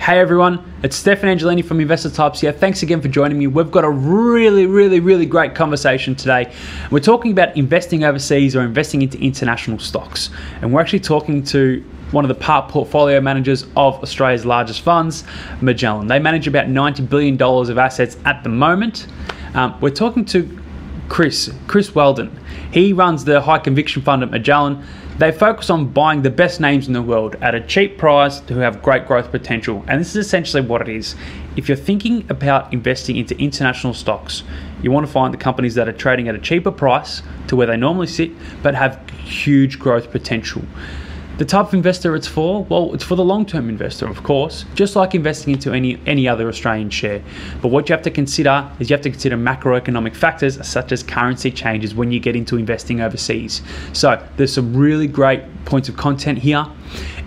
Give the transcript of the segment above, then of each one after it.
Hey everyone, it's Stefan Angelini from Investor Types here. Thanks again for joining me. We've got a really, really, really great conversation today. We're talking about investing overseas or investing into international stocks. And we're actually talking to one of the part portfolio managers of Australia's largest funds, Magellan. They manage about $90 billion of assets at the moment. Um, we're talking to Chris, Chris Wheldon. He runs the high conviction fund at Magellan. They focus on buying the best names in the world at a cheap price who have great growth potential. And this is essentially what it is. If you're thinking about investing into international stocks, you want to find the companies that are trading at a cheaper price to where they normally sit, but have huge growth potential. The type of investor it's for, well, it's for the long-term investor, of course, just like investing into any any other Australian share. But what you have to consider is you have to consider macroeconomic factors such as currency changes when you get into investing overseas. So there's some really great points of content here.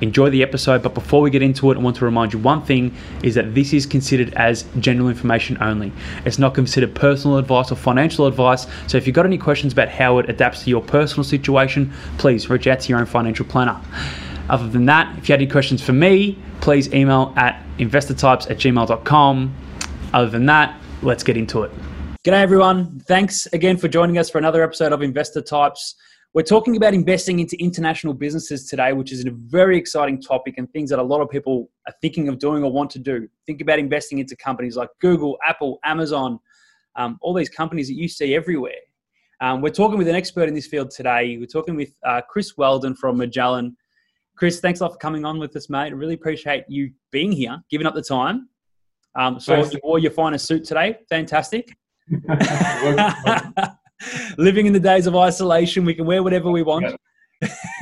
Enjoy the episode, but before we get into it, I want to remind you one thing is that this is considered as general information only. It's not considered personal advice or financial advice. So if you've got any questions about how it adapts to your personal situation, please reach out to your own financial planner. Other than that, if you had any questions for me, please email at investortypes at gmail.com. Other than that, let's get into it. G'day, everyone. Thanks again for joining us for another episode of Investor Types. We're talking about investing into international businesses today, which is a very exciting topic and things that a lot of people are thinking of doing or want to do. Think about investing into companies like Google, Apple, Amazon, um, all these companies that you see everywhere. Um, we're talking with an expert in this field today. We're talking with uh, Chris Wheldon from Magellan. Chris, thanks a lot for coming on with us, mate. I really appreciate you being here, giving up the time. Um, so you wore your finest suit today. Fantastic. living in the days of isolation, we can wear whatever we want.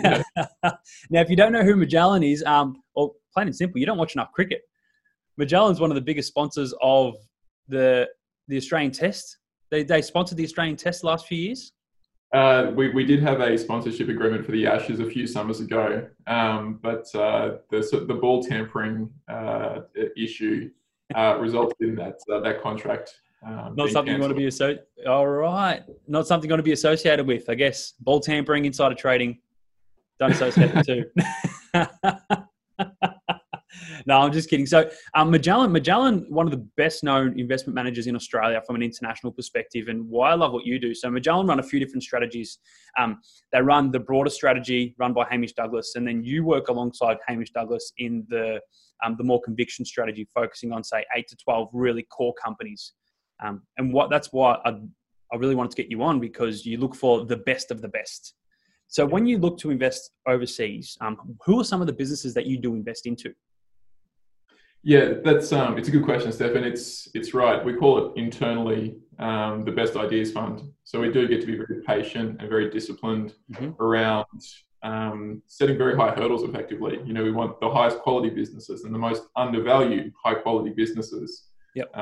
Yeah. now, if you don't know who Magellan is, um, well, plain and simple, you don't watch enough cricket. Magellan's one of the biggest sponsors of the the Australian Test. They they sponsored the Australian Test the last few years. Uh, we, we did have a sponsorship agreement for the Ashes a few summers ago, um, but uh, the the ball tampering uh, issue uh, resulted in that uh, that contract um, not something you want to be associated. All right, not something you want to be associated with. I guess ball tampering, insider trading. Don't associate the two. no, I'm just kidding. So um, Magellan, Magellan, one of the best known investment managers in Australia from an international perspective, and why I love what you do. So Magellan run a few different strategies. Um, they run the broader strategy run by Hamish Douglas, and then you work alongside Hamish Douglas in the um, the more conviction strategy, focusing on say eight to twelve really core companies. Um, and what that's why I, I really wanted to get you on because you look for the best of the best. So when you look to invest overseas, um, who are some of the businesses that you do invest into? Yeah, that's um, it's a good question, Stefan. It's it's right. We call it internally um, the best ideas fund. So we do get to be very patient and very disciplined mm-hmm. around um, setting very high hurdles. Effectively, you know, we want the highest quality businesses and the most undervalued high quality businesses. Yep.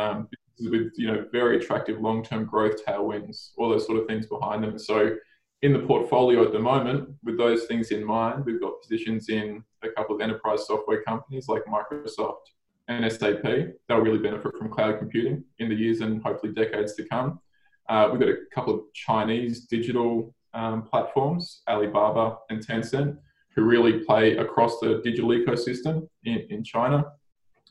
With you know very attractive long-term growth tailwinds, all those sort of things behind them. So in the portfolio at the moment, with those things in mind, we've got positions in a couple of enterprise software companies like Microsoft and SAP. They'll really benefit from cloud computing in the years and hopefully decades to come. Uh, we've got a couple of Chinese digital um, platforms, Alibaba and Tencent, who really play across the digital ecosystem in, in China.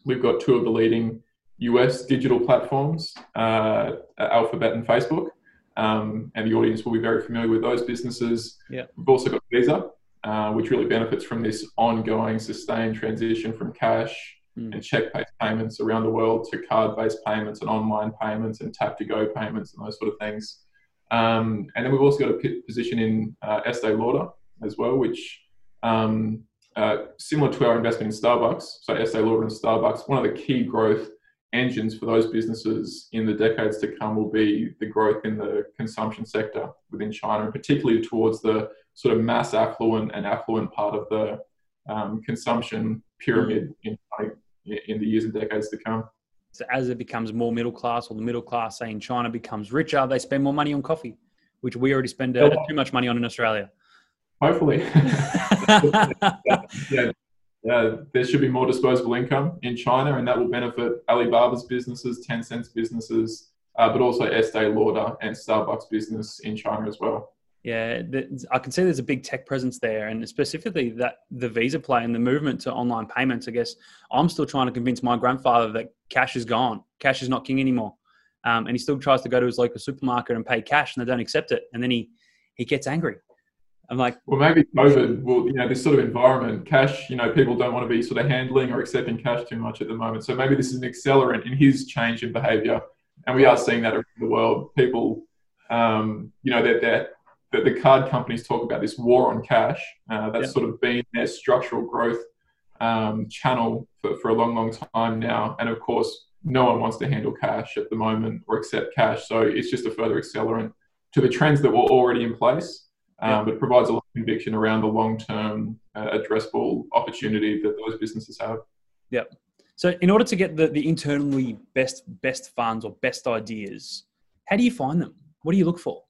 We've got two of the leading US digital platforms, uh, Alphabet and Facebook. Um, and the audience will be very familiar with those businesses. Yeah. We've also got Visa, uh, which really benefits from this ongoing, sustained transition from cash mm. and check-based payments around the world to card-based payments and online payments and tap-to-go payments and those sort of things. Um, and then we've also got a position in uh, Estee Lauder as well, which um, uh, similar to our investment in Starbucks. So Estee Lauder and Starbucks, one of the key growth engines for those businesses in the decades to come will be the growth in the consumption sector within China, and particularly towards the sort of mass affluent and affluent part of the um, consumption pyramid in, in the years and decades to come. So as it becomes more middle class, or the middle class, say in China, becomes richer, they spend more money on coffee, which we already spend uh, too much money on in Australia. Hopefully. yeah, uh, there should be more disposable income in China, and that will benefit Alibaba's businesses, Tencent's businesses, uh, but also Estee Lauder and Starbucks business in China as well. Yeah, I can see there's a big tech presence there, and specifically that the Visa play and the movement to online payments. I guess I'm still trying to convince my grandfather that cash is gone, cash is not king anymore, um, and he still tries to go to his local supermarket and pay cash, and they don't accept it, and then he he gets angry. I'm like, well, maybe COVID will, you know, this sort of environment, cash, you know, people don't want to be sort of handling or accepting cash too much at the moment. So maybe this is an accelerant in his change in behaviour, and we are seeing that around the world. People, um, you know, that that that the card companies talk about this war on cash. Uh, that's sort of been their structural growth um, channel for, for a long, long time now. And of course, no one wants to handle cash at the moment or accept cash. So it's just a further accelerant to the trends that were already in place um, but provides a lot of conviction around the long-term uh, addressable opportunity that those businesses have. Yep. So, in order to get the, the internally best best funds or best ideas, how do you find them? What do you look for?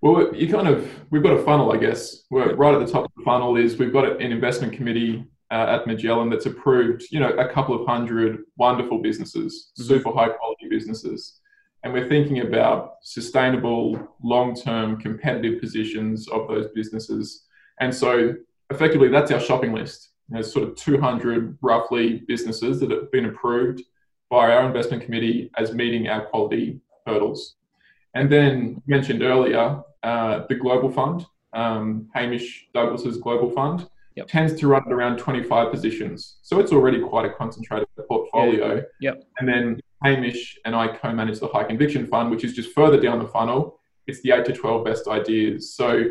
Well, you kind of we've got a funnel, I guess. We're right at the top of the funnel is we've got an investment committee uh, at Magellan that's approved, you know, a couple of hundred wonderful businesses, mm-hmm. super high quality businesses and we're thinking about sustainable, long term competitive positions of those businesses. And so, effectively, that's our shopping list. There's sort of 200 roughly businesses that have been approved by our investment committee as meeting our quality hurdles. And then, mentioned earlier, uh, the Global Fund, um, Hamish Douglas's Global Fund, yep. tends to run at around 25 positions. So it's already quite a concentrated portfolio. Yeah. Yep. And then Hamish and I co manage the High Conviction Fund, which is just further down the funnel. It's the 8 to 12 best ideas. So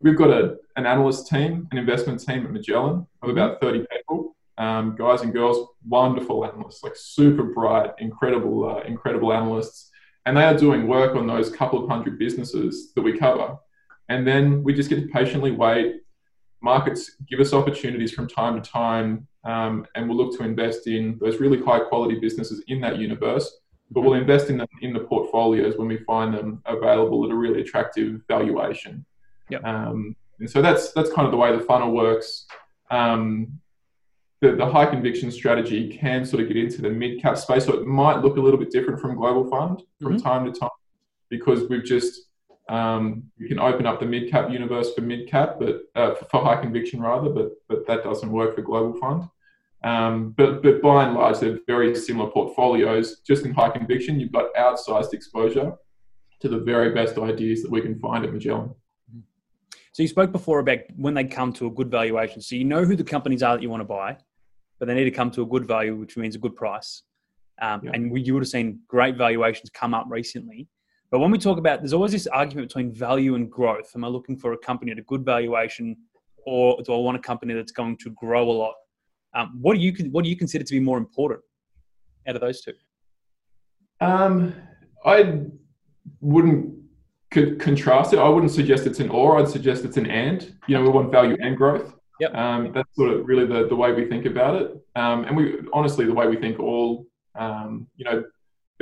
we've got a, an analyst team, an investment team at Magellan of about 30 people, um, guys and girls, wonderful analysts, like super bright, incredible, uh, incredible analysts. And they are doing work on those couple of hundred businesses that we cover. And then we just get to patiently wait. Markets give us opportunities from time to time um, and we'll look to invest in those really high quality businesses in that universe. But we'll invest in them in the portfolios when we find them available at a really attractive valuation. Yep. Um, and so that's that's kind of the way the funnel works. Um, the, the high conviction strategy can sort of get into the mid cap space, so it might look a little bit different from Global Fund from mm-hmm. time to time because we've just um, you can open up the mid cap universe for mid cap, but uh, for high conviction rather, but but that doesn't work for global fund. Um, but but by and large, they're very similar portfolios. Just in high conviction, you've got outsized exposure to the very best ideas that we can find at Magellan. So you spoke before about when they come to a good valuation. So you know who the companies are that you want to buy, but they need to come to a good value, which means a good price. Um, yeah. And we, you would have seen great valuations come up recently. But when we talk about, there's always this argument between value and growth. Am I looking for a company at a good valuation, or do I want a company that's going to grow a lot? Um, what do you what do you consider to be more important out of those two? Um, I wouldn't contrast it. I wouldn't suggest it's an or. I'd suggest it's an and. You know, we want value and growth. Yep. Um, that's sort of really the, the way we think about it. Um, and we honestly, the way we think all, um, you know,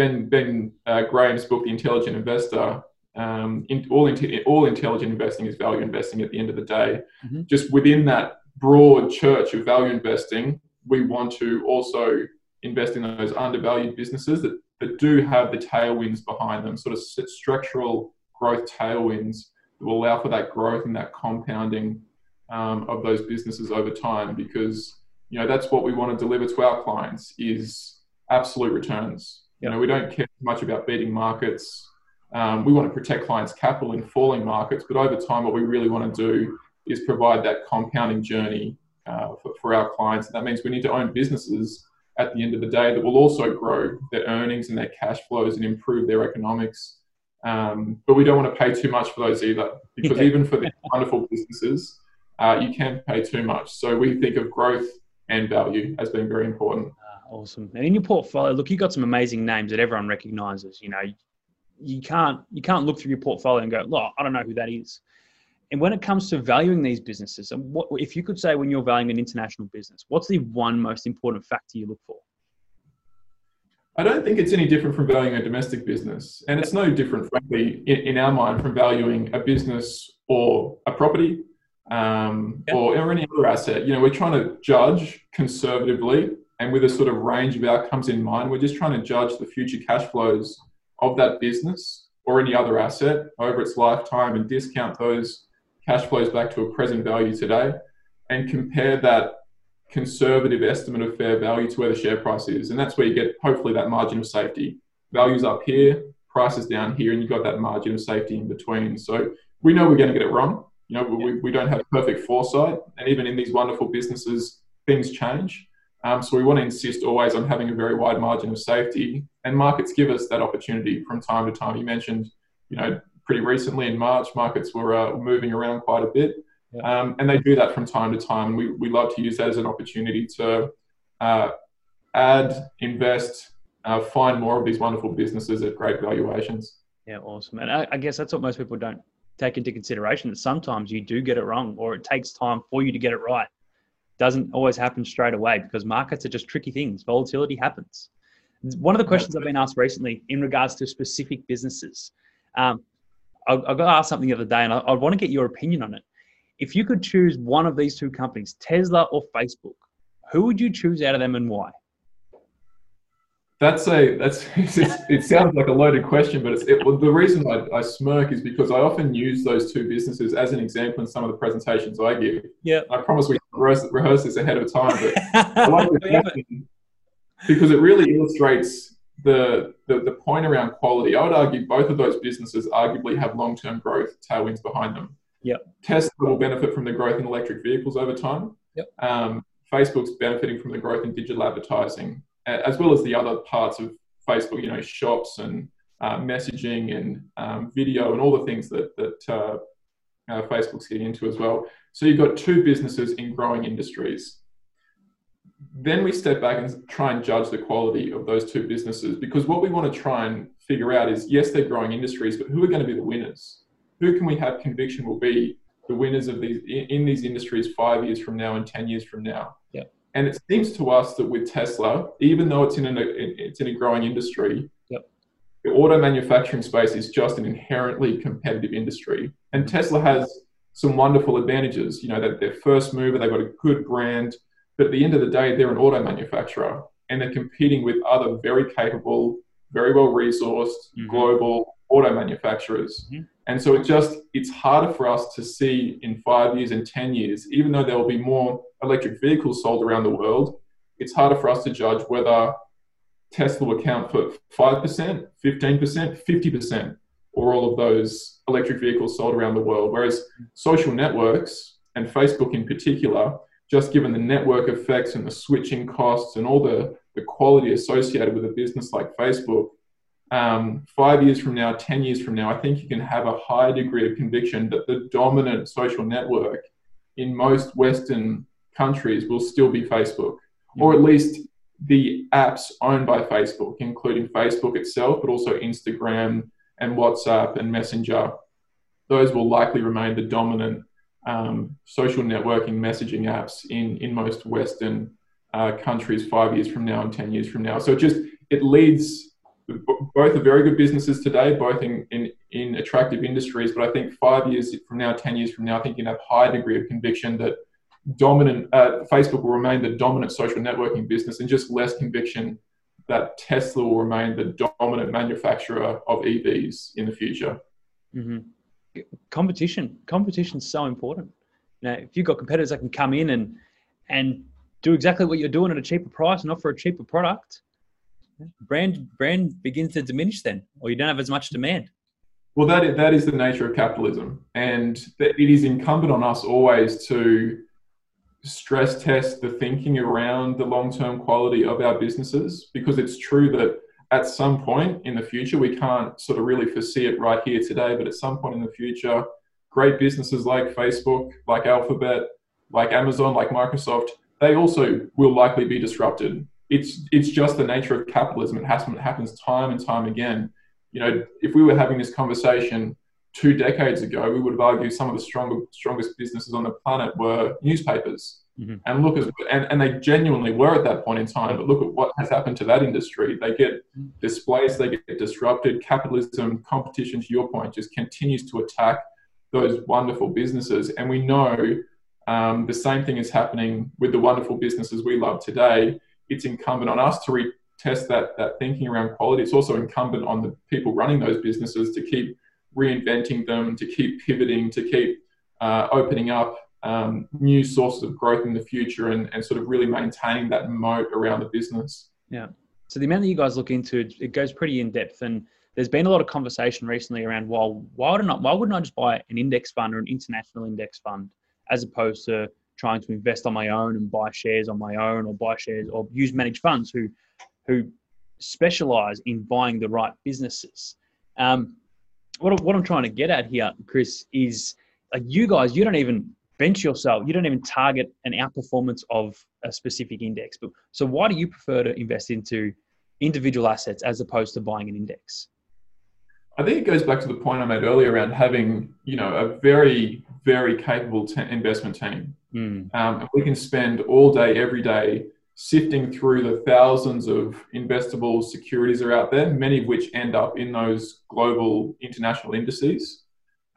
Ben Ben uh, Graham's book, The Intelligent Investor. Um, in, all in, all intelligent investing is value investing. At the end of the day, mm-hmm. just within that broad church of value investing, we want to also invest in those undervalued businesses that, that do have the tailwinds behind them, sort of structural growth tailwinds that will allow for that growth and that compounding um, of those businesses over time. Because you know that's what we want to deliver to our clients is absolute returns. You know, we don't care much about beating markets. Um, we want to protect clients' capital in falling markets, but over time, what we really want to do is provide that compounding journey uh, for, for our clients. And that means we need to own businesses at the end of the day that will also grow their earnings and their cash flows and improve their economics. Um, but we don't want to pay too much for those either, because yeah. even for the wonderful businesses, uh, you can't pay too much. So we think of growth and value as being very important. Awesome. And in your portfolio, look, you've got some amazing names that everyone recognizes. You know, you can't you can't look through your portfolio and go, look, I don't know who that is. And when it comes to valuing these businesses, and what if you could say when you're valuing an international business, what's the one most important factor you look for? I don't think it's any different from valuing a domestic business. And it's no different, frankly, in, in our mind from valuing a business or a property um, or, or any other asset. You know, we're trying to judge conservatively and with a sort of range of outcomes in mind. We're just trying to judge the future cash flows of that business or any other asset over its lifetime and discount those cash flows back to a present value today and compare that conservative estimate of fair value to where the share price is. And that's where you get hopefully that margin of safety. Values up here, prices down here, and you've got that margin of safety in between. So we know we're going to get it wrong. You know, we, we don't have perfect foresight. And even in these wonderful businesses, things change. Um, so we want to insist always on having a very wide margin of safety. And markets give us that opportunity from time to time. You mentioned, you know, pretty recently in March, markets were uh, moving around quite a bit. Yeah. Um, and they do that from time to time. We, we love to use that as an opportunity to uh, add, invest, uh, find more of these wonderful businesses at great valuations. Yeah, awesome. And I, I, guess that's what most people don't take into consideration that sometimes you do get it wrong or it takes time for you to get it right. Doesn't always happen straight away because markets are just tricky things. Volatility happens. One of the questions I've been asked recently in regards to specific businesses, um, I, I got asked something the other day and I, I want to get your opinion on it if you could choose one of these two companies, Tesla or Facebook, who would you choose out of them and why? That's a that's it sounds like a loaded question, but it's it, well, the reason I, I, smirk is because I often use those two businesses as an example in some of the presentations I give. Yeah, I promise we rehearse, rehearse this ahead of time, but I like because it really illustrates the, the the point around quality. I would argue both of those businesses arguably have long term growth tailwinds behind them. Yep. Tesla will benefit from the growth in electric vehicles over time. Yep. Um, Facebook's benefiting from the growth in digital advertising, as well as the other parts of Facebook, you know, shops and uh, messaging and um, video and all the things that, that uh, uh, Facebook's getting into as well. So you've got two businesses in growing industries. Then we step back and try and judge the quality of those two businesses because what we want to try and figure out is yes, they're growing industries, but who are going to be the winners? who can we have conviction will be the winners of these in these industries five years from now and 10 years from now yeah and it seems to us that with tesla even though it's in a it's in a growing industry. The auto manufacturing space is just an inherently competitive industry and tesla has some wonderful advantages you know that they're first mover they've got a good brand but at the end of the day they're an auto manufacturer and they're competing with other very capable very well resourced mm-hmm. global auto manufacturers mm-hmm. And so it just it's harder for us to see in five years and ten years, even though there will be more electric vehicles sold around the world, it's harder for us to judge whether Tesla will account for five percent, fifteen percent, fifty percent, or all of those electric vehicles sold around the world. Whereas social networks and Facebook in particular, just given the network effects and the switching costs and all the, the quality associated with a business like Facebook, um, five years from now, 10 years from now, I think you can have a high degree of conviction that the dominant social network in most Western countries will still be Facebook, or at least the apps owned by Facebook, including Facebook itself, but also Instagram and WhatsApp and Messenger. Those will likely remain the dominant um, social networking messaging apps in, in most Western uh, countries five years from now and 10 years from now. So it just, it leads both are very good businesses today, both in, in, in attractive industries. But I think five years from now, 10 years from now, I think you can have high degree of conviction that dominant uh, Facebook will remain the dominant social networking business and just less conviction that Tesla will remain the dominant manufacturer of EVs in the future. Mm-hmm. Competition, competition is so important. Now, if you've got competitors that can come in and and do exactly what you're doing at a cheaper price and offer a cheaper product, brand brand begins to diminish then, or you don't have as much demand. Well, that is, that is the nature of capitalism, and it is incumbent on us always to stress test the thinking around the long term quality of our businesses because it's true that at some point in the future, we can't sort of really foresee it right here today, but at some point in the future, great businesses like Facebook, like Alphabet, like Amazon, like Microsoft, they also will likely be disrupted it's it's just the nature of capitalism. It happens it happens time and time again. You know, if we were having this conversation two decades ago, we would have argued some of the stronger, strongest businesses on the planet were newspapers. Mm-hmm. And look, as, and, and they genuinely were at that point in time. But look at what has happened to that industry. They get displaced, they get disrupted. Capitalism, competition, to your point, just continues to attack those wonderful businesses. And we know um, the same thing is happening with the wonderful businesses we love today it's incumbent on us to retest that that thinking around quality. It's also incumbent on the people running those businesses to keep reinventing them, to keep pivoting, to keep uh, opening up um, new sources of growth in the future, and, and sort of really maintaining that moat around the business. Yeah. So the amount that you guys look into it, goes pretty in depth, and there's been a lot of conversation recently around well, why would not? Why wouldn't I just buy an index fund or an international index fund as opposed to trying to invest on my own and buy shares on my own or buy shares or use managed funds who who specialize in buying the right businesses. Um, what, what I'm trying to get at here, Chris, is like you guys, you don't even bench yourself, you don't even target an outperformance of a specific index. But so why do you prefer to invest into individual assets as opposed to buying an index? I think it goes back to the point I made earlier around having, you know, a very, very capable te- investment team. Mm. Um, we can spend all day, every day sifting through the thousands of investable securities that are out there, many of which end up in those global international indices.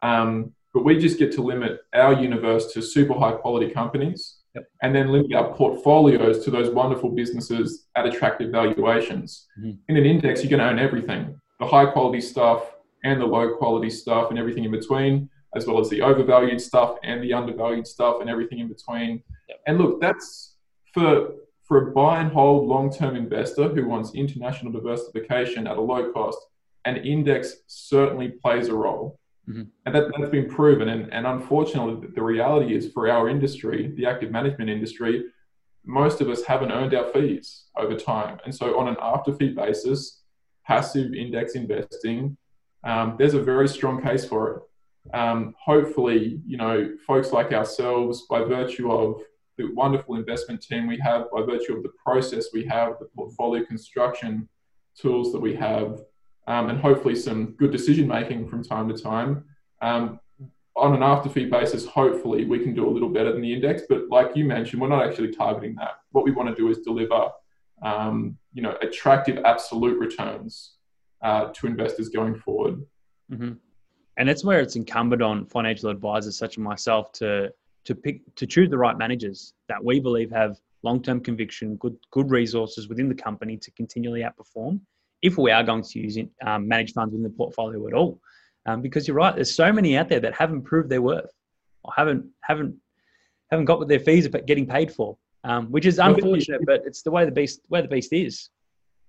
Um, but we just get to limit our universe to super high quality companies yep. and then limit our portfolios to those wonderful businesses at attractive valuations. Mm-hmm. In an index, you can own everything the high quality stuff and the low quality stuff and everything in between, as well as the overvalued stuff and the undervalued stuff and everything in between. Yep. And look, that's for for a buy and hold long term investor who wants international diversification at a low cost, an index certainly plays a role. Mm-hmm. And that, has been proven. And, and unfortunately, the reality is for our industry, the active management industry, most of us haven't earned our fees over time. And so, on an after fee basis, passive index investing, um, there's a very strong case for it. Um, hopefully, you know, folks like ourselves, by virtue of the wonderful investment team we have, by virtue of the process we have, the portfolio construction tools that we have, um, and hopefully some good decision making from time to time. Um, on an after fee basis, hopefully we can do a little better than the index. But like you mentioned, we're not actually targeting that. What we want to do is deliver, um, you know, attractive absolute returns uh, to investors going forward. Mm-hmm. And that's where it's incumbent on financial advisors such as myself to to pick to choose the right managers that we believe have long-term conviction, good good resources within the company to continually outperform. If we are going to use um, managed funds in the portfolio at all, um, because you're right, there's so many out there that haven't proved their worth or haven't haven't haven't got what their fees are getting paid for, um, which is unfortunate, but it's the way the beast where the beast is.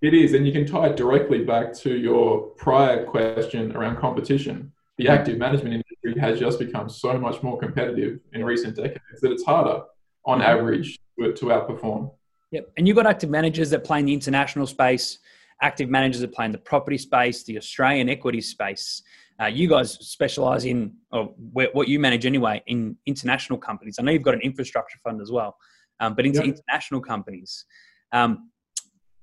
It is, and you can tie it directly back to your prior question around competition. The active management industry has just become so much more competitive in recent decades that it's harder, on average, to, to outperform. Yep, and you've got active managers that play in the international space, active managers that play in the property space, the Australian equity space. Uh, you guys specialize in, or what you manage anyway, in international companies. I know you've got an infrastructure fund as well, um, but into yep. international companies. Um,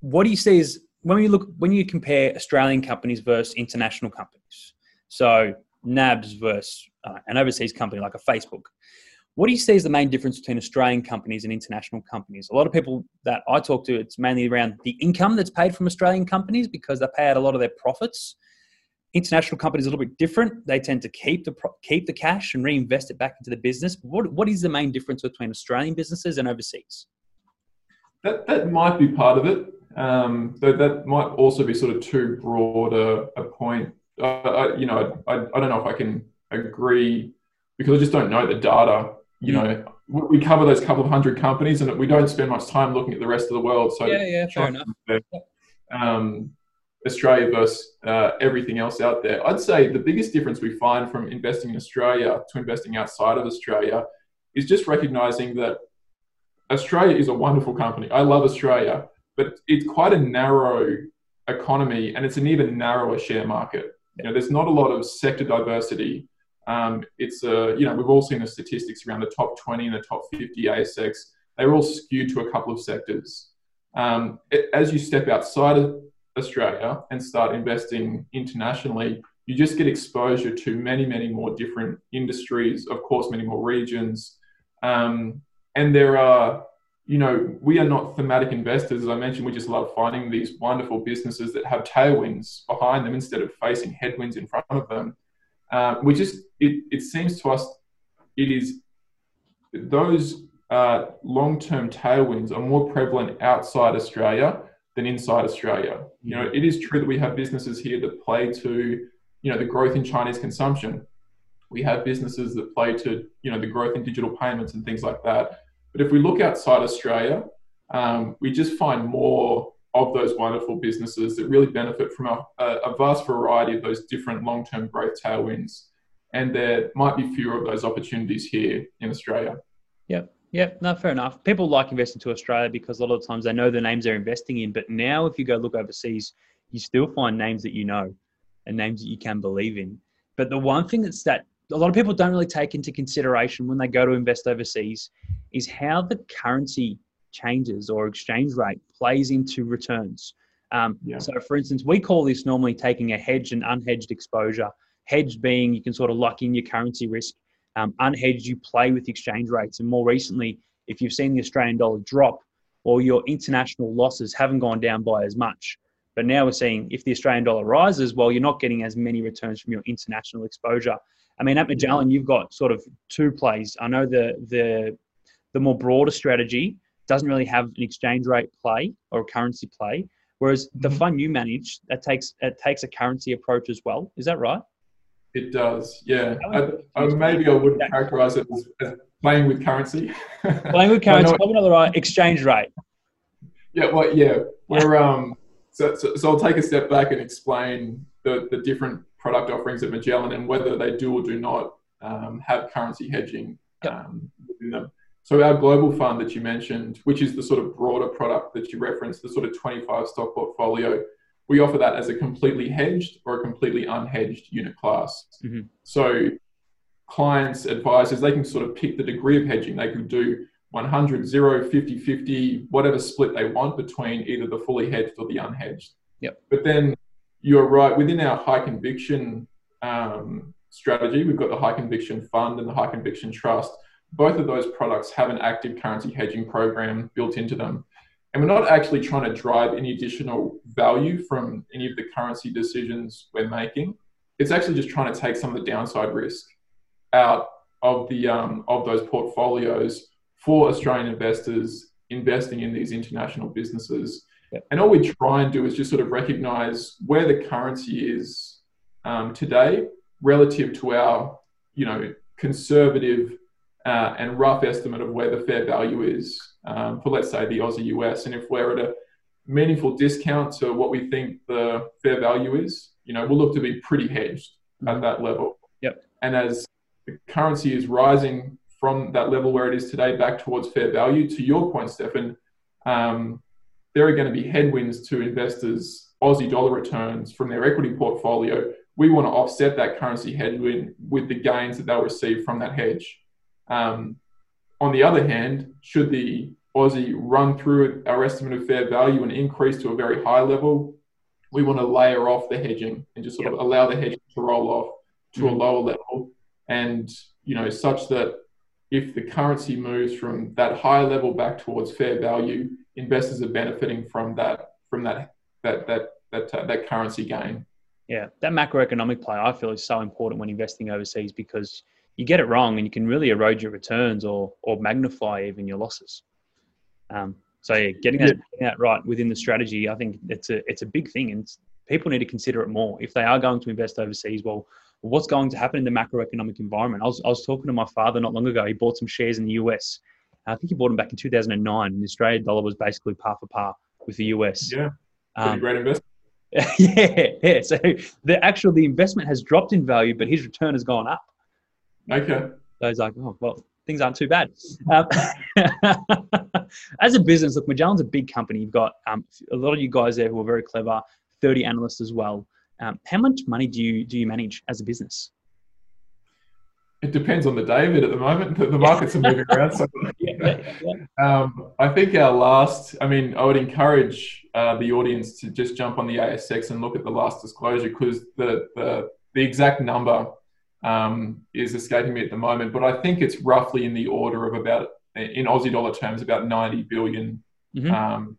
what do you see is when you look when you compare Australian companies versus international companies? So NABs versus uh, an overseas company like a Facebook. What do you see as the main difference between Australian companies and international companies? A lot of people that I talk to, it's mainly around the income that's paid from Australian companies because they pay out a lot of their profits. International companies are a little bit different. They tend to keep the keep the cash and reinvest it back into the business. What what is the main difference between Australian businesses and overseas? That that might be part of it. Um, that might also be sort of too broad a, a point. Uh, I, you know, I, I don't know if I can agree because I just don't know the data. You know, we cover those couple of hundred companies, and we don't spend much time looking at the rest of the world. So yeah, yeah, fair enough. Um, Australia versus uh, everything else out there. I'd say the biggest difference we find from investing in Australia to investing outside of Australia is just recognizing that Australia is a wonderful company. I love Australia, but it's quite a narrow economy and it's an even narrower share market. You know, there's not a lot of sector diversity. Um, it's a, you know, we've all seen the statistics around the top 20 and the top 50 ASX. They're all skewed to a couple of sectors. Um, as you step outside of Australia and start investing internationally, you just get exposure to many, many more different industries, of course, many more regions. Um, and there are you know, we are not thematic investors. As I mentioned, we just love finding these wonderful businesses that have tailwinds behind them instead of facing headwinds in front of them. Uh, we just, it, it seems to us, it is those uh, long term tailwinds are more prevalent outside Australia than inside Australia. You know, it is true that we have businesses here that play to, you know, the growth in Chinese consumption. We have businesses that play to, you know, the growth in digital payments and things like that. But if we look outside Australia, um, we just find more of those wonderful businesses that really benefit from a, a vast variety of those different long-term growth tailwinds. And there might be fewer of those opportunities here in Australia. Yep. Yeah, no, fair enough. People like investing to Australia because a lot of times they know the names they're investing in. But now, if you go look overseas, you still find names that you know and names that you can believe in. But the one thing that's that a lot of people don't really take into consideration when they go to invest overseas is how the currency changes or exchange rate plays into returns. Um, yeah. So, for instance, we call this normally taking a hedged and unhedged exposure. Hedged being you can sort of lock in your currency risk um, unhedged, you play with exchange rates. And more recently, if you've seen the Australian dollar drop, or your international losses haven't gone down by as much. But now we're seeing if the Australian dollar rises, well, you're not getting as many returns from your international exposure. I mean, at Magellan, you've got sort of two plays. I know the the the more broader strategy doesn't really have an exchange rate play or a currency play, whereas the mm-hmm. fund you manage that takes it takes a currency approach as well. Is that right? It does, yeah. I, I, maybe I wouldn't characterize it as, as playing with currency. playing with currency, probably not the right exchange rate. Yeah, well, yeah. We're um. So, so, so I'll take a step back and explain the, the different product offerings at Magellan and whether they do or do not um, have currency hedging um, within them. So our global fund that you mentioned, which is the sort of broader product that you referenced, the sort of 25 stock portfolio, we offer that as a completely hedged or a completely unhedged unit class. Mm-hmm. So clients, advisors, they can sort of pick the degree of hedging. They could do 100, 0, 50, 50, whatever split they want between either the fully hedged or the unhedged. Yep. But then you're right, within our high conviction um, strategy, we've got the high conviction fund and the high conviction trust. Both of those products have an active currency hedging program built into them. And we're not actually trying to drive any additional value from any of the currency decisions we're making. It's actually just trying to take some of the downside risk out of the um, of those portfolios for Australian investors investing in these international businesses. Yep. And all we try and do is just sort of recognize where the currency is um, today relative to our, you know, conservative uh, and rough estimate of where the fair value is um, for, let's say, the Aussie US. And if we're at a meaningful discount to what we think the fair value is, you know, we'll look to be pretty hedged at mm-hmm. that level. Yep. And as the currency is rising from that level where it is today back towards fair value, to your point, Stefan, um, there are going to be headwinds to investors' Aussie dollar returns from their equity portfolio. We want to offset that currency headwind with the gains that they'll receive from that hedge. Um, on the other hand, should the Aussie run through our estimate of fair value and increase to a very high level, we want to layer off the hedging and just sort yep. of allow the hedging to roll off to mm-hmm. a lower level. And, you know, such that if the currency moves from that high level back towards fair value, investors are benefiting from that from that that that that, uh, that currency gain. Yeah, that macroeconomic play I feel is so important when investing overseas because you get it wrong and you can really erode your returns or or magnify even your losses. Um, so yeah, getting that, getting that right within the strategy, I think it's a it's a big thing, and people need to consider it more if they are going to invest overseas. Well, what's going to happen in the macroeconomic environment? I was I was talking to my father not long ago. He bought some shares in the US. I think he bought them back in 2009, the Australian dollar was basically par for par with the US. Yeah, um, great investment. yeah, yeah. So the actual the investment has dropped in value, but his return has gone up. Okay. So he's like, oh well, things aren't too bad. Um, as a business, look, Magellan's a big company. You've got um, a lot of you guys there who are very clever, 30 analysts as well. Um, how much money do you do you manage as a business? It depends on the day, David at the moment. The, the markets are moving around. So, yeah, yeah. Um, I think our last. I mean, I would encourage uh, the audience to just jump on the ASX and look at the last disclosure because the, the the exact number um, is escaping me at the moment, but I think it's roughly in the order of about, in Aussie dollar terms, about 90 billion mm-hmm. um.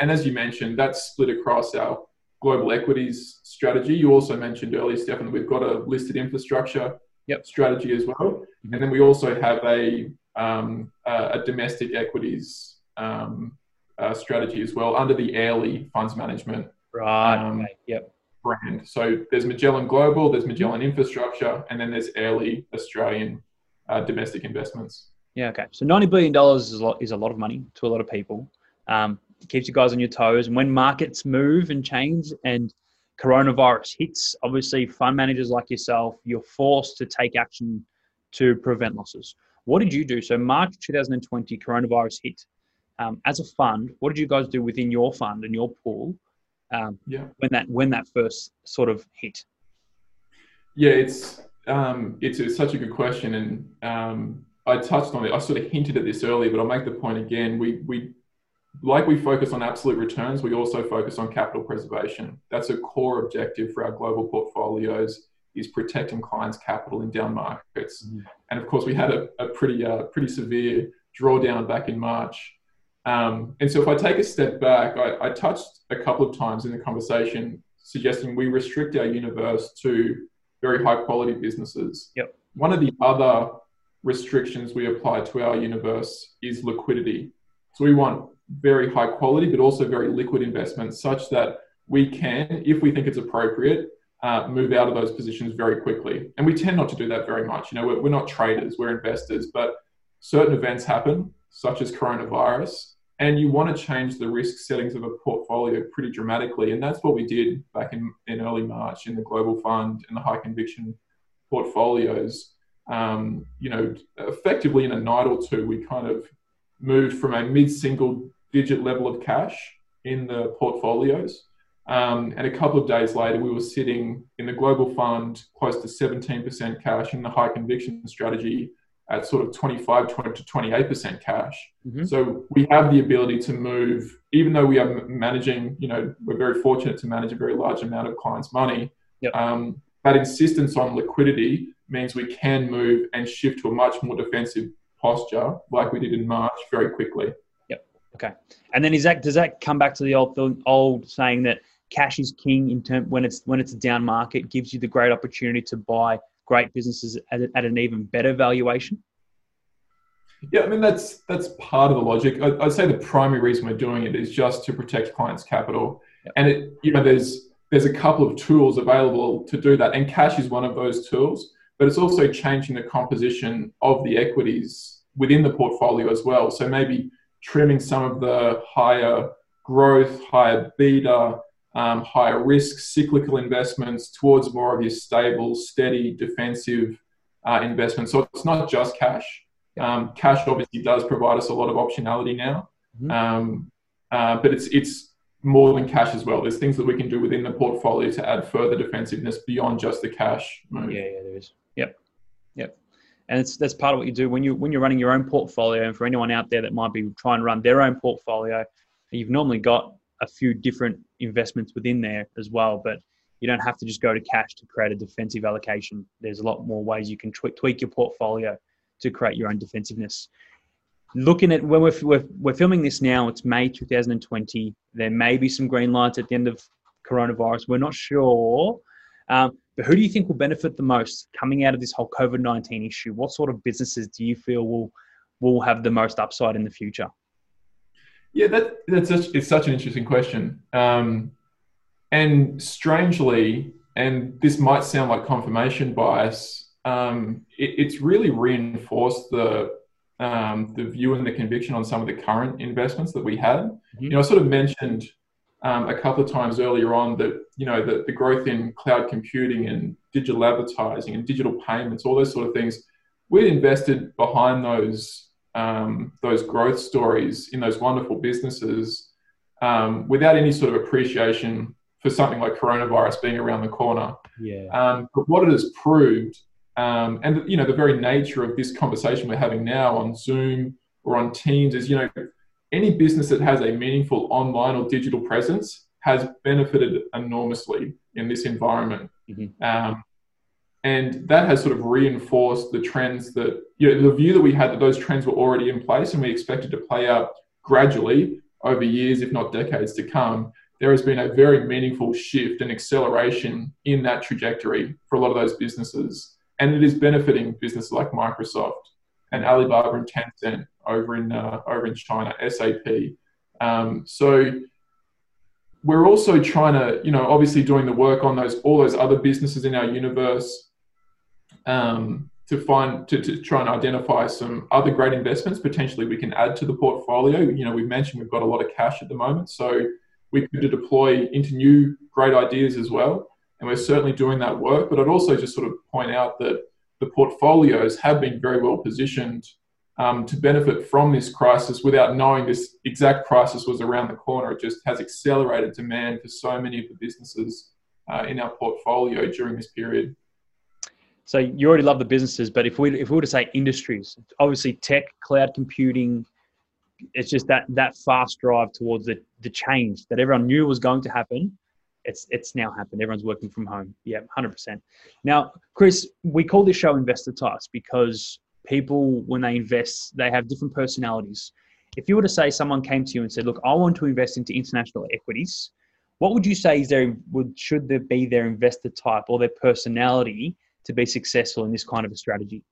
And as you mentioned, that's split across our global equities strategy. You also mentioned earlier, Stefan, that we've got a listed infrastructure yep. strategy as well. Mm-hmm. And then we also have a, um, a domestic equities um, uh, strategy as well under the Airlie Funds Management right. Um. Yep. brand. So there's Magellan Global, there's Magellan Infrastructure, and then there's Airlie Australian uh, domestic investments. Yeah. Okay. So ninety billion dollars is a lot is a lot of money to a lot of people. Um, keeps you guys on your toes, and when markets move and change and coronavirus hits, obviously fund managers like yourself, you're forced to take action to prevent losses. What did you do? So March 2020, coronavirus hit. Um, as a fund, what did you guys do within your fund and your pool um, yeah. when that when that first sort of hit? Yeah, it's um, it's, it's such a good question, and um, I touched on it. I sort of hinted at this earlier, but I'll make the point again. We we like we focus on absolute returns, we also focus on capital preservation. That's a core objective for our global portfolios is protecting clients' capital in down markets. Mm-hmm. And of course, we had a, a pretty uh, pretty severe drawdown back in March. Um, and so, if I take a step back, I, I, touched a couple of times in the conversation suggesting we restrict our universe to very high quality businesses. Yep. One of the other restrictions we apply to our universe is liquidity. So we want very high quality, but also very liquid investments such that we can, if we think it's appropriate, uh, move out of those positions very quickly. And we tend not to do that very much. You know, we're, we're not traders, we're investors, but certain events happen, such as coronavirus, and you want to change the risk settings of a portfolio pretty dramatically. And that's what we did back in, in early March in the global fund and the high conviction portfolios. Um, you know, effectively in a night or two, we kind of moved from a mid single digit level of cash in the portfolios um, and a couple of days later, we were sitting in the global fund close to 17% cash, in the high conviction strategy at sort of 25 20 to 28% cash. Mm-hmm. So we have the ability to move, even though we are managing, you know, we're very fortunate to manage a very large amount of clients' money. Yep. Um, that insistence on liquidity means we can move and shift to a much more defensive posture, like we did in March, very quickly. Okay. And then is that does that come back to the old old saying that cash is king in term when it's when it's a down market gives you the great opportunity to buy great businesses at, at an even better valuation? Yeah i mean that's that's part of the logic. I, would say the primary reason we're doing it is just to protect clients capital. Yep. and it you know there's there's a couple of tools available to do that. And cash is one of those tools but it's also changing the composition of the equities within the portfolio as well. So maybe trimming some of the higher growth higher beta um, higher risk cyclical investments towards more of your stable, steady, defensive uh, investments. So it's not just cash. Um, cash obviously does provide us a lot of optionality now, mm-hmm. um, uh, but it's it's more than cash as well. There's things that we can do within the portfolio to add further defensiveness beyond just the cash move. Yeah, yeah, there is. And it's that's part of what you do when you when you're running your own portfolio. And for anyone out there that might be trying to run their own portfolio, you've normally got a few different investments within there as well. But you don't have to just go to cash to create a defensive allocation. There's a lot more ways you can tweak, tweak your portfolio to create your own defensiveness. Looking at when we're, we're, we're filming this now, it's May 2020. There may be some green lights at the end of coronavirus. We're not sure. Um, but who do you think will benefit the most coming out of this whole COVID 19 issue? What sort of businesses do you feel will, will have the most upside in the future? Yeah, that, that's such, it's such an interesting question. Um, and strangely, and this might sound like confirmation bias, um, it, it's really reinforced the um, the view and the conviction on some of the current investments that we had. Mm-hmm. You know, I sort of mentioned um, a couple of times earlier on that you know the, the growth in cloud computing and digital advertising and digital payments, all those sort of things. We'd invested behind those um, those growth stories in those wonderful businesses um, without any sort of appreciation for something like coronavirus being around the corner. Yeah. Um, but what it has proved, um, and you know, the very nature of this conversation we're having now on Zoom or on Teams is, you know, any business that has a meaningful online or digital presence has benefited enormously in this environment. Mm-hmm. Um, and that has sort of reinforced the trends that, you know, the view that we had that those trends were already in place and we expected to play out gradually over years, if not decades to come. There has been a very meaningful shift and acceleration in that trajectory for a lot of those businesses. And it is benefiting businesses like Microsoft and Alibaba and Tencent over in, uh, over in China, SAP, Um, so we're also trying to, you know, obviously doing the work on those all those other businesses in our universe um, to find to, to try and identify some other great investments potentially we can add to the portfolio. You know, we've mentioned we've got a lot of cash at the moment, so we could deploy into new great ideas as well. And we're certainly doing that work. But I'd also just sort of point out that the portfolios have been very well positioned um, to benefit from this crisis without knowing this exact crisis was around the corner. It just has accelerated demand for so many of the businesses uh, in our portfolio during this period. So you already love the businesses, but if we if we were to say industries, obviously tech, cloud computing, it's just that that fast drive towards the the change that everyone knew was going to happen. It's it's now happened. Everyone's working from home. Yeah, hundred percent. Now, Chris, we call this show Investor Types because people when they invest they have different personalities if you were to say someone came to you and said look i want to invest into international equities what would you say is there would should there be their investor type or their personality to be successful in this kind of a strategy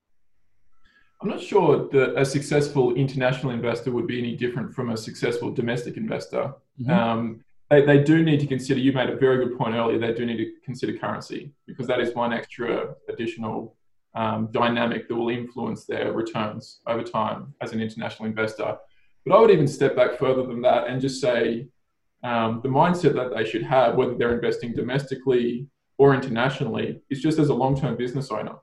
i'm not sure that a successful international investor would be any different from a successful domestic investor mm-hmm. um, they, they do need to consider you made a very good point earlier they do need to consider currency because that is one extra additional um, dynamic that will influence their returns over time as an international investor. But I would even step back further than that and just say um, the mindset that they should have, whether they're investing domestically or internationally, is just as a long-term business owner.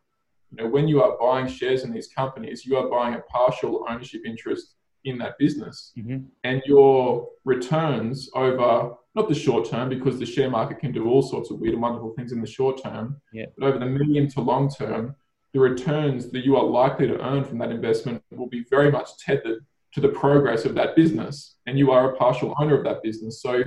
You know, when you are buying shares in these companies, you are buying a partial ownership interest in that business, mm-hmm. and your returns over not the short term because the share market can do all sorts of weird and wonderful things in the short term, yeah. but over the medium to long term, the returns that you are likely to earn from that investment will be very much tethered to the progress of that business. And you are a partial owner of that business. So,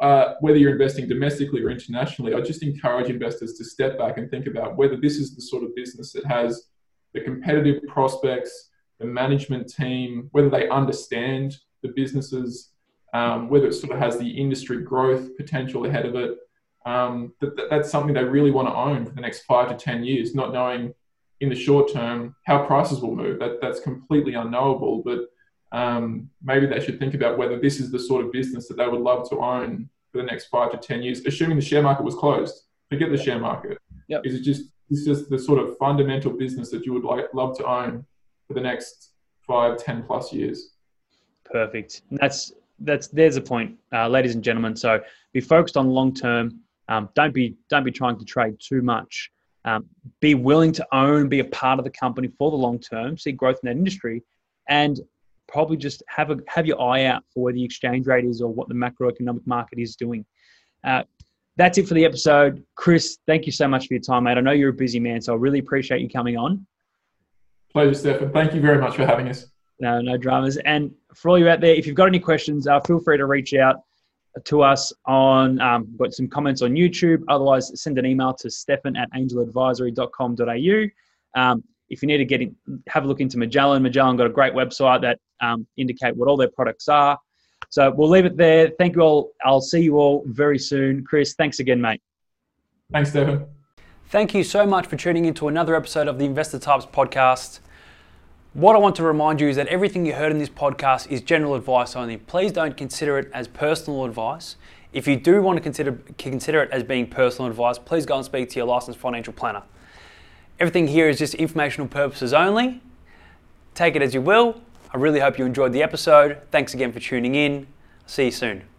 uh, whether you're investing domestically or internationally, I just encourage investors to step back and think about whether this is the sort of business that has the competitive prospects, the management team, whether they understand the businesses, um, whether it sort of has the industry growth potential ahead of it. Um, that, that, that's something they really want to own for the next five to 10 years, not knowing in the short term how prices will move. That that's completely unknowable. But um, maybe they should think about whether this is the sort of business that they would love to own for the next five to ten years, assuming the share market was closed. Forget the share market. Yep. Is it just is just the sort of fundamental business that you would like love to own for the next five, ten plus years? Perfect. That's that's there's a point, uh, ladies and gentlemen. So be focused on long term. Um, don't be don't be trying to trade too much. Um, be willing to own, be a part of the company for the long term, see growth in that industry, and probably just have a have your eye out for where the exchange rate is or what the macroeconomic market is doing. Uh, that's it for the episode. Chris, thank you so much for your time, mate. I know you're a busy man, so I really appreciate you coming on. Pleasure, Stefan. Thank you very much for having us. No, no dramas. And for all you out there, if you've got any questions, uh, feel free to reach out to us on, um, got some comments on YouTube. Otherwise, send an email to stefan at angeladvisory.com.au. Um, if you need to get in, have a look into Magellan, Magellan got a great website that um, indicate what all their products are. So we'll leave it there. Thank you all. I'll see you all very soon. Chris, thanks again, mate. Thanks, Stefan. Thank you so much for tuning into another episode of the Investor Types podcast. What I want to remind you is that everything you heard in this podcast is general advice only. Please don't consider it as personal advice. If you do want to consider, consider it as being personal advice, please go and speak to your licensed financial planner. Everything here is just informational purposes only. Take it as you will. I really hope you enjoyed the episode. Thanks again for tuning in. See you soon.